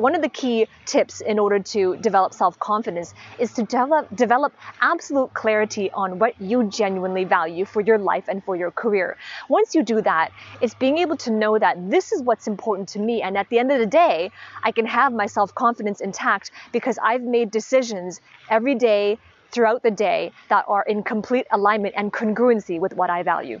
one of the key tips in order to develop self-confidence is to develop develop absolute clarity on what you genuinely value for your life and for your career. Once you do that, it's being able to know that this is what's important to me and at the end of the day, I can have my self-confidence intact because I've made decisions every day throughout the day that are in complete alignment and congruency with what I value.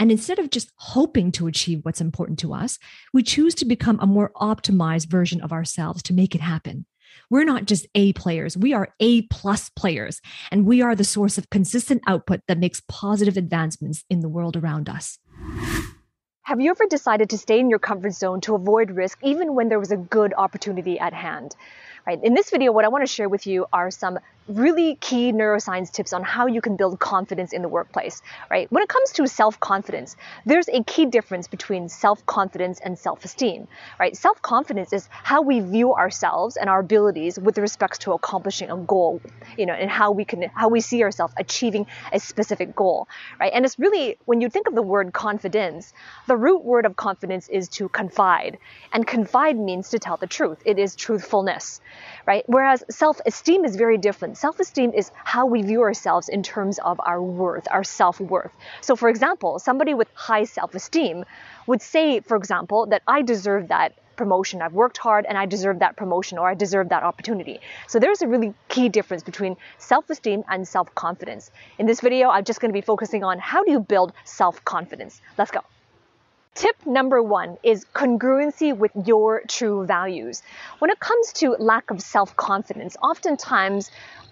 And instead of just hoping to achieve what's important to us, we choose to become a more optimized version of ourselves to make it happen. We're not just A players, we are A plus players, and we are the source of consistent output that makes positive advancements in the world around us. Have you ever decided to stay in your comfort zone to avoid risk even when there was a good opportunity at hand? Right. In this video, what I want to share with you are some really key neuroscience tips on how you can build confidence in the workplace, right? When it comes to self-confidence, there's a key difference between self-confidence and self-esteem, right? Self-confidence is how we view ourselves and our abilities with respect to accomplishing a goal, you know, and how we can how we see ourselves achieving a specific goal, right? And it's really when you think of the word confidence, the root word of confidence is to confide, and confide means to tell the truth. It is truthfulness, right? Whereas self-esteem is very different. Self-esteem is how we view ourselves in terms of our worth, our self-worth. So for example, somebody with high self-esteem would say, for example, that I deserve that promotion. I've worked hard and I deserve that promotion or I deserve that opportunity. So there's a really key difference between self-esteem and self-confidence. In this video, I'm just going to be focusing on how do you build self-confidence. Let's go. Tip number one is congruency with your true values. When it comes to lack of self confidence, oftentimes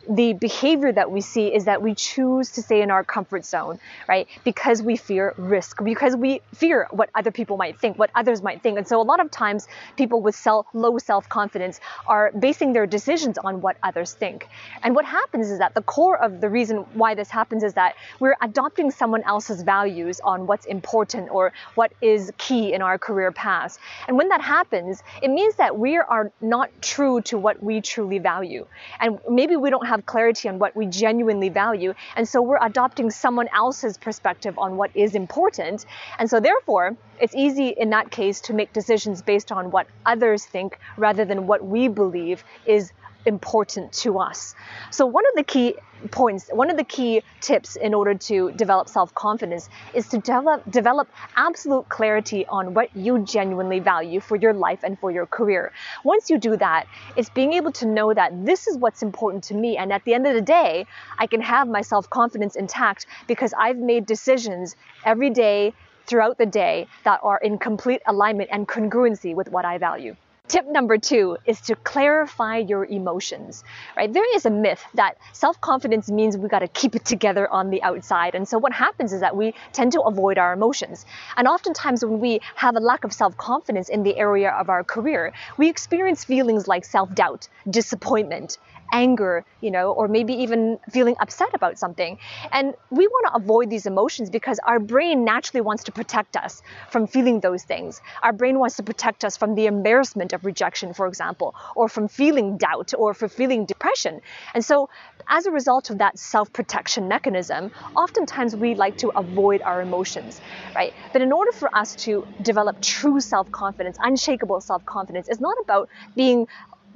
the behavior that we see is that we choose to stay in our comfort zone, right? Because we fear risk, because we fear what other people might think, what others might think. And so a lot of times people with self, low self-confidence are basing their decisions on what others think. And what happens is that the core of the reason why this happens is that we're adopting someone else's values on what's important or what is key in our career path. And when that happens, it means that we are not true to what we truly value. And maybe we don't have clarity on what we genuinely value. And so we're adopting someone else's perspective on what is important. And so therefore, it's easy in that case to make decisions based on what others think rather than what we believe is important to us. So one of the key points, one of the key tips in order to develop self-confidence is to develop develop absolute clarity on what you genuinely value for your life and for your career. Once you do that, it's being able to know that this is what's important to me and at the end of the day, I can have my self-confidence intact because I've made decisions every day throughout the day that are in complete alignment and congruency with what I value. Tip number two is to clarify your emotions, right? There is a myth that self-confidence means we got to keep it together on the outside. And so what happens is that we tend to avoid our emotions. And oftentimes when we have a lack of self-confidence in the area of our career, we experience feelings like self-doubt, disappointment, anger, you know, or maybe even feeling upset about something. And we want to avoid these emotions because our brain naturally wants to protect us from feeling those things. Our brain wants to protect us from the embarrassment of rejection, for example, or from feeling doubt or for feeling depression. And so as a result of that self-protection mechanism, oftentimes we like to avoid our emotions, right? But in order for us to develop true self-confidence, unshakable self-confidence, it's not about being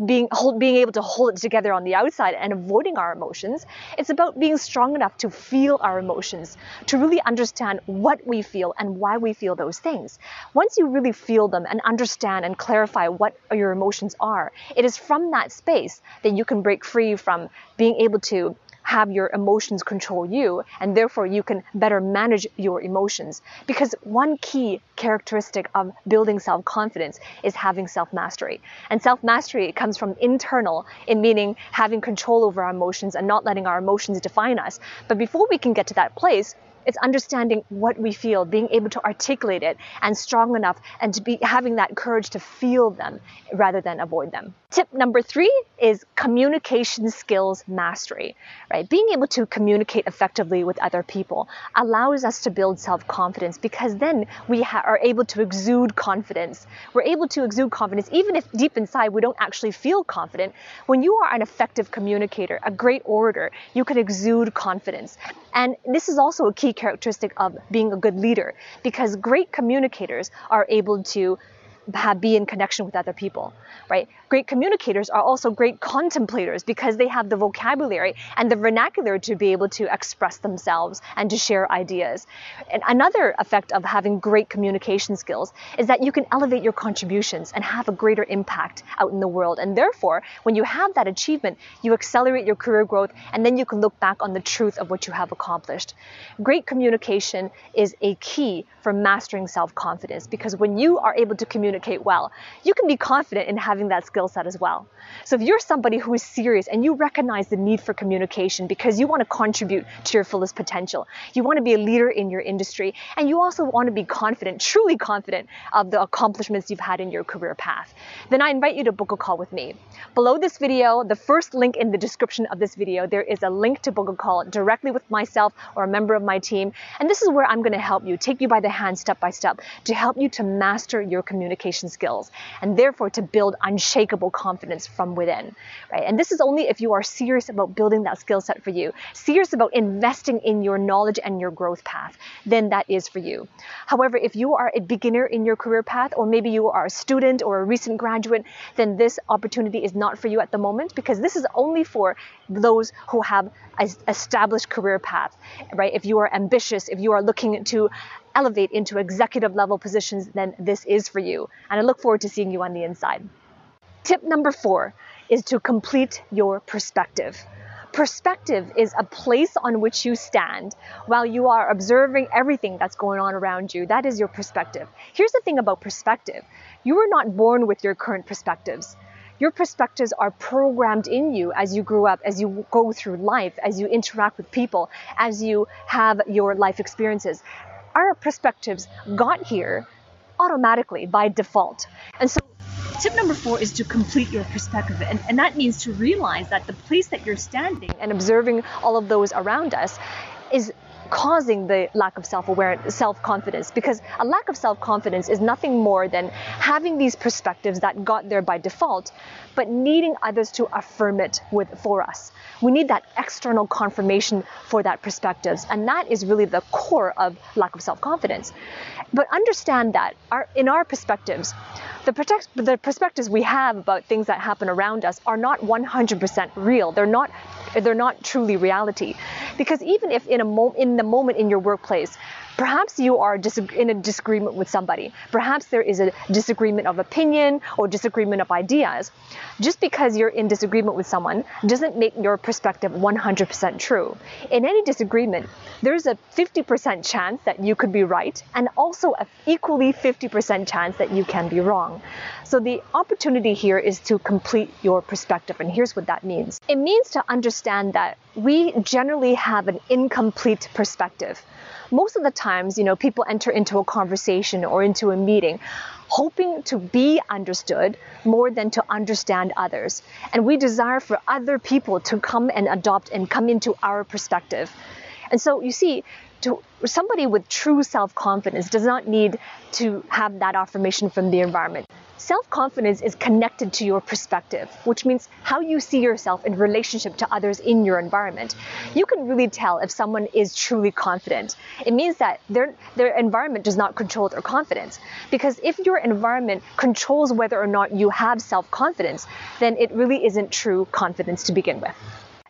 being hold, being able to hold it together on the outside and avoiding our emotions. It's about being strong enough to feel our emotions, to really understand what we feel and why we feel those things. Once you really feel them and understand and clarify what your emotions are, it is from that space that you can break free from being able to have your emotions control you, and therefore you can better manage your emotions. Because one key characteristic of building self confidence is having self mastery. And self mastery comes from internal, in meaning having control over our emotions and not letting our emotions define us. But before we can get to that place, it's understanding what we feel, being able to articulate it and strong enough and to be having that courage to feel them rather than avoid them. Tip number three is communication skills mastery, right? Being able to communicate effectively with other people allows us to build self-confidence because then we ha- are able to exude confidence. We're able to exude confidence even if deep inside we don't actually feel confident. When you are an effective communicator, a great orator, you can exude confidence. And this is also a key characteristic of being a good leader because great communicators are able to have, be in connection with other people, right? Great communicators are also great contemplators because they have the vocabulary and the vernacular to be able to express themselves and to share ideas. And another effect of having great communication skills is that you can elevate your contributions and have a greater impact out in the world. And therefore, when you have that achievement, you accelerate your career growth and then you can look back on the truth of what you have accomplished. Great communication is a key for mastering self confidence because when you are able to communicate, communicate well, you can be confident in having that skill set as well. So if you're somebody who is serious and you recognize the need for communication because you want to contribute to your fullest potential, you want to be a leader in your industry, and you also want to be confident, truly confident of the accomplishments you've had in your career path, then I invite you to book a call with me. Below this video, the first link in the description of this video, there is a link to book a call directly with myself or a member of my team. And this is where I'm going to help you, take you by the hand step by step to help you to master your communication communication skills and therefore to build unshakable confidence from within, right? And this is only if you are serious about building that skill set for you, serious about investing in your knowledge and your growth path, then that is for you. However, if you are a beginner in your career path, or maybe you are a student or a recent graduate, then this opportunity is not for you at the moment because this is only for those who have established career path, right? If you are ambitious, if you are looking to elevate into executive level positions, then this is for you. And I look forward to seeing you on the inside. Tip number four is to complete your perspective. Perspective is a place on which you stand while you are observing everything that's going on around you. That is your perspective. Here's the thing about perspective you were not born with your current perspectives. Your perspectives are programmed in you as you grew up, as you go through life, as you interact with people, as you have your life experiences our perspectives got here automatically by default. And so tip number four is to complete your perspective. And, and that means to realize that the place that you're standing and observing all of those around us is causing the lack of self-awareness, self-confidence because a lack of self-confidence is nothing more than having these perspectives that got there by default but needing others to affirm it with for us. We need that external confirmation for that perspectives and that is really the core of lack of self-confidence. But understand that our, in our perspectives the, protect, the perspectives we have about things that happen around us are not 100% real. They're not they're not truly reality. Because even if in a mo- in the moment in your workplace, Perhaps you are in a disagreement with somebody. Perhaps there is a disagreement of opinion or disagreement of ideas. Just because you're in disagreement with someone doesn't make your perspective 100% true. In any disagreement, there's a 50% chance that you could be right and also an equally 50% chance that you can be wrong. So the opportunity here is to complete your perspective. And here's what that means. It means to understand that we generally have an incomplete perspective most of the times, you know, people enter into a conversation or into a meeting hoping to be understood more than to understand others. And we desire for other people to come and adopt and come into our perspective. And so you see, to somebody with true self-confidence does not need to have that affirmation from the environment. Self confidence is connected to your perspective, which means how you see yourself in relationship to others in your environment. You can really tell if someone is truly confident. It means that their, their environment does not control their confidence. Because if your environment controls whether or not you have self confidence, then it really isn't true confidence to begin with.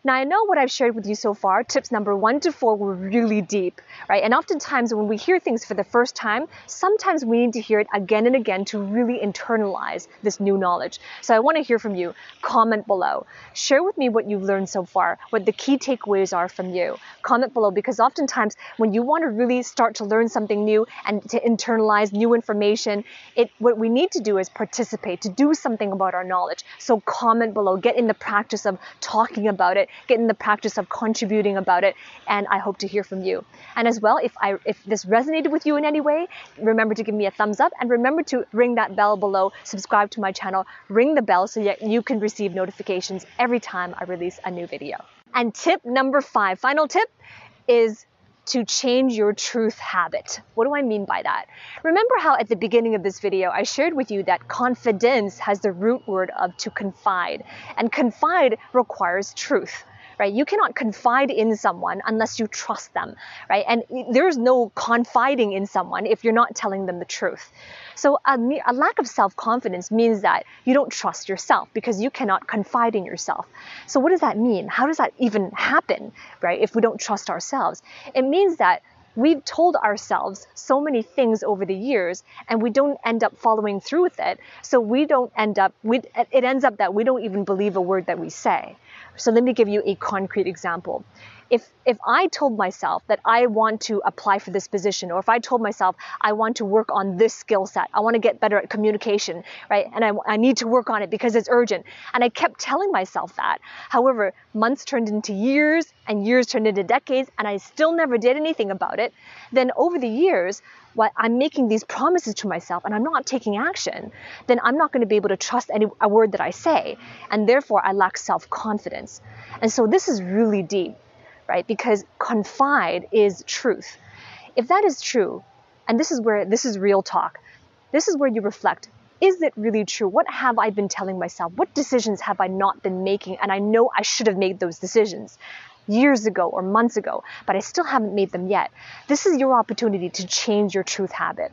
Now, I know what I've shared with you so far, tips number one to four were really deep, right? And oftentimes when we hear things for the first time, sometimes we need to hear it again and again to really internalize this new knowledge. So I want to hear from you. Comment below. Share with me what you've learned so far, what the key takeaways are from you. Comment below because oftentimes when you want to really start to learn something new and to internalize new information, it what we need to do is participate, to do something about our knowledge. So comment below, get in the practice of talking about it get in the practice of contributing about it. And I hope to hear from you. And as well, if I if this resonated with you in any way, remember to give me a thumbs up and remember to ring that bell below, subscribe to my channel, ring the bell so that you can receive notifications every time I release a new video. And tip number five, final tip is to change your truth habit. What do I mean by that? Remember how at the beginning of this video I shared with you that confidence has the root word of to confide, and confide requires truth right? You cannot confide in someone unless you trust them, right? And there's no confiding in someone if you're not telling them the truth. So a, a lack of self-confidence means that you don't trust yourself because you cannot confide in yourself. So what does that mean? How does that even happen, right? If we don't trust ourselves, it means that we've told ourselves so many things over the years and we don't end up following through with it so we don't end up we, it ends up that we don't even believe a word that we say so let me give you a concrete example. If, if I told myself that I want to apply for this position, or if I told myself I want to work on this skill set, I want to get better at communication, right? And I, I need to work on it because it's urgent. And I kept telling myself that. However, months turned into years and years turned into decades and I still never did anything about it. Then over the years, what I'm making these promises to myself and I'm not taking action, then I'm not going to be able to trust any a word that I say, and therefore I lack self-confidence. And so this is really deep, right? Because confide is truth. If that is true, and this is where this is real talk, this is where you reflect. Is it really true? What have I been telling myself? What decisions have I not been making? And I know I should have made those decisions years ago or months ago, but I still haven't made them yet. This is your opportunity to change your truth habit.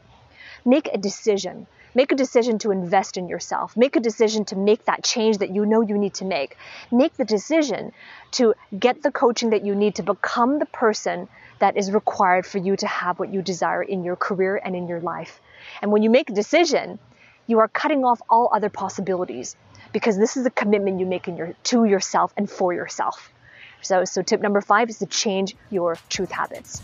Make a decision. Make a decision to invest in yourself. Make a decision to make that change that you know you need to make. Make the decision to get the coaching that you need to become the person that is required for you to have what you desire in your career and in your life. And when you make a decision, you are cutting off all other possibilities because this is a commitment you make your, to yourself and for yourself. So, so tip number five is to change your truth habits.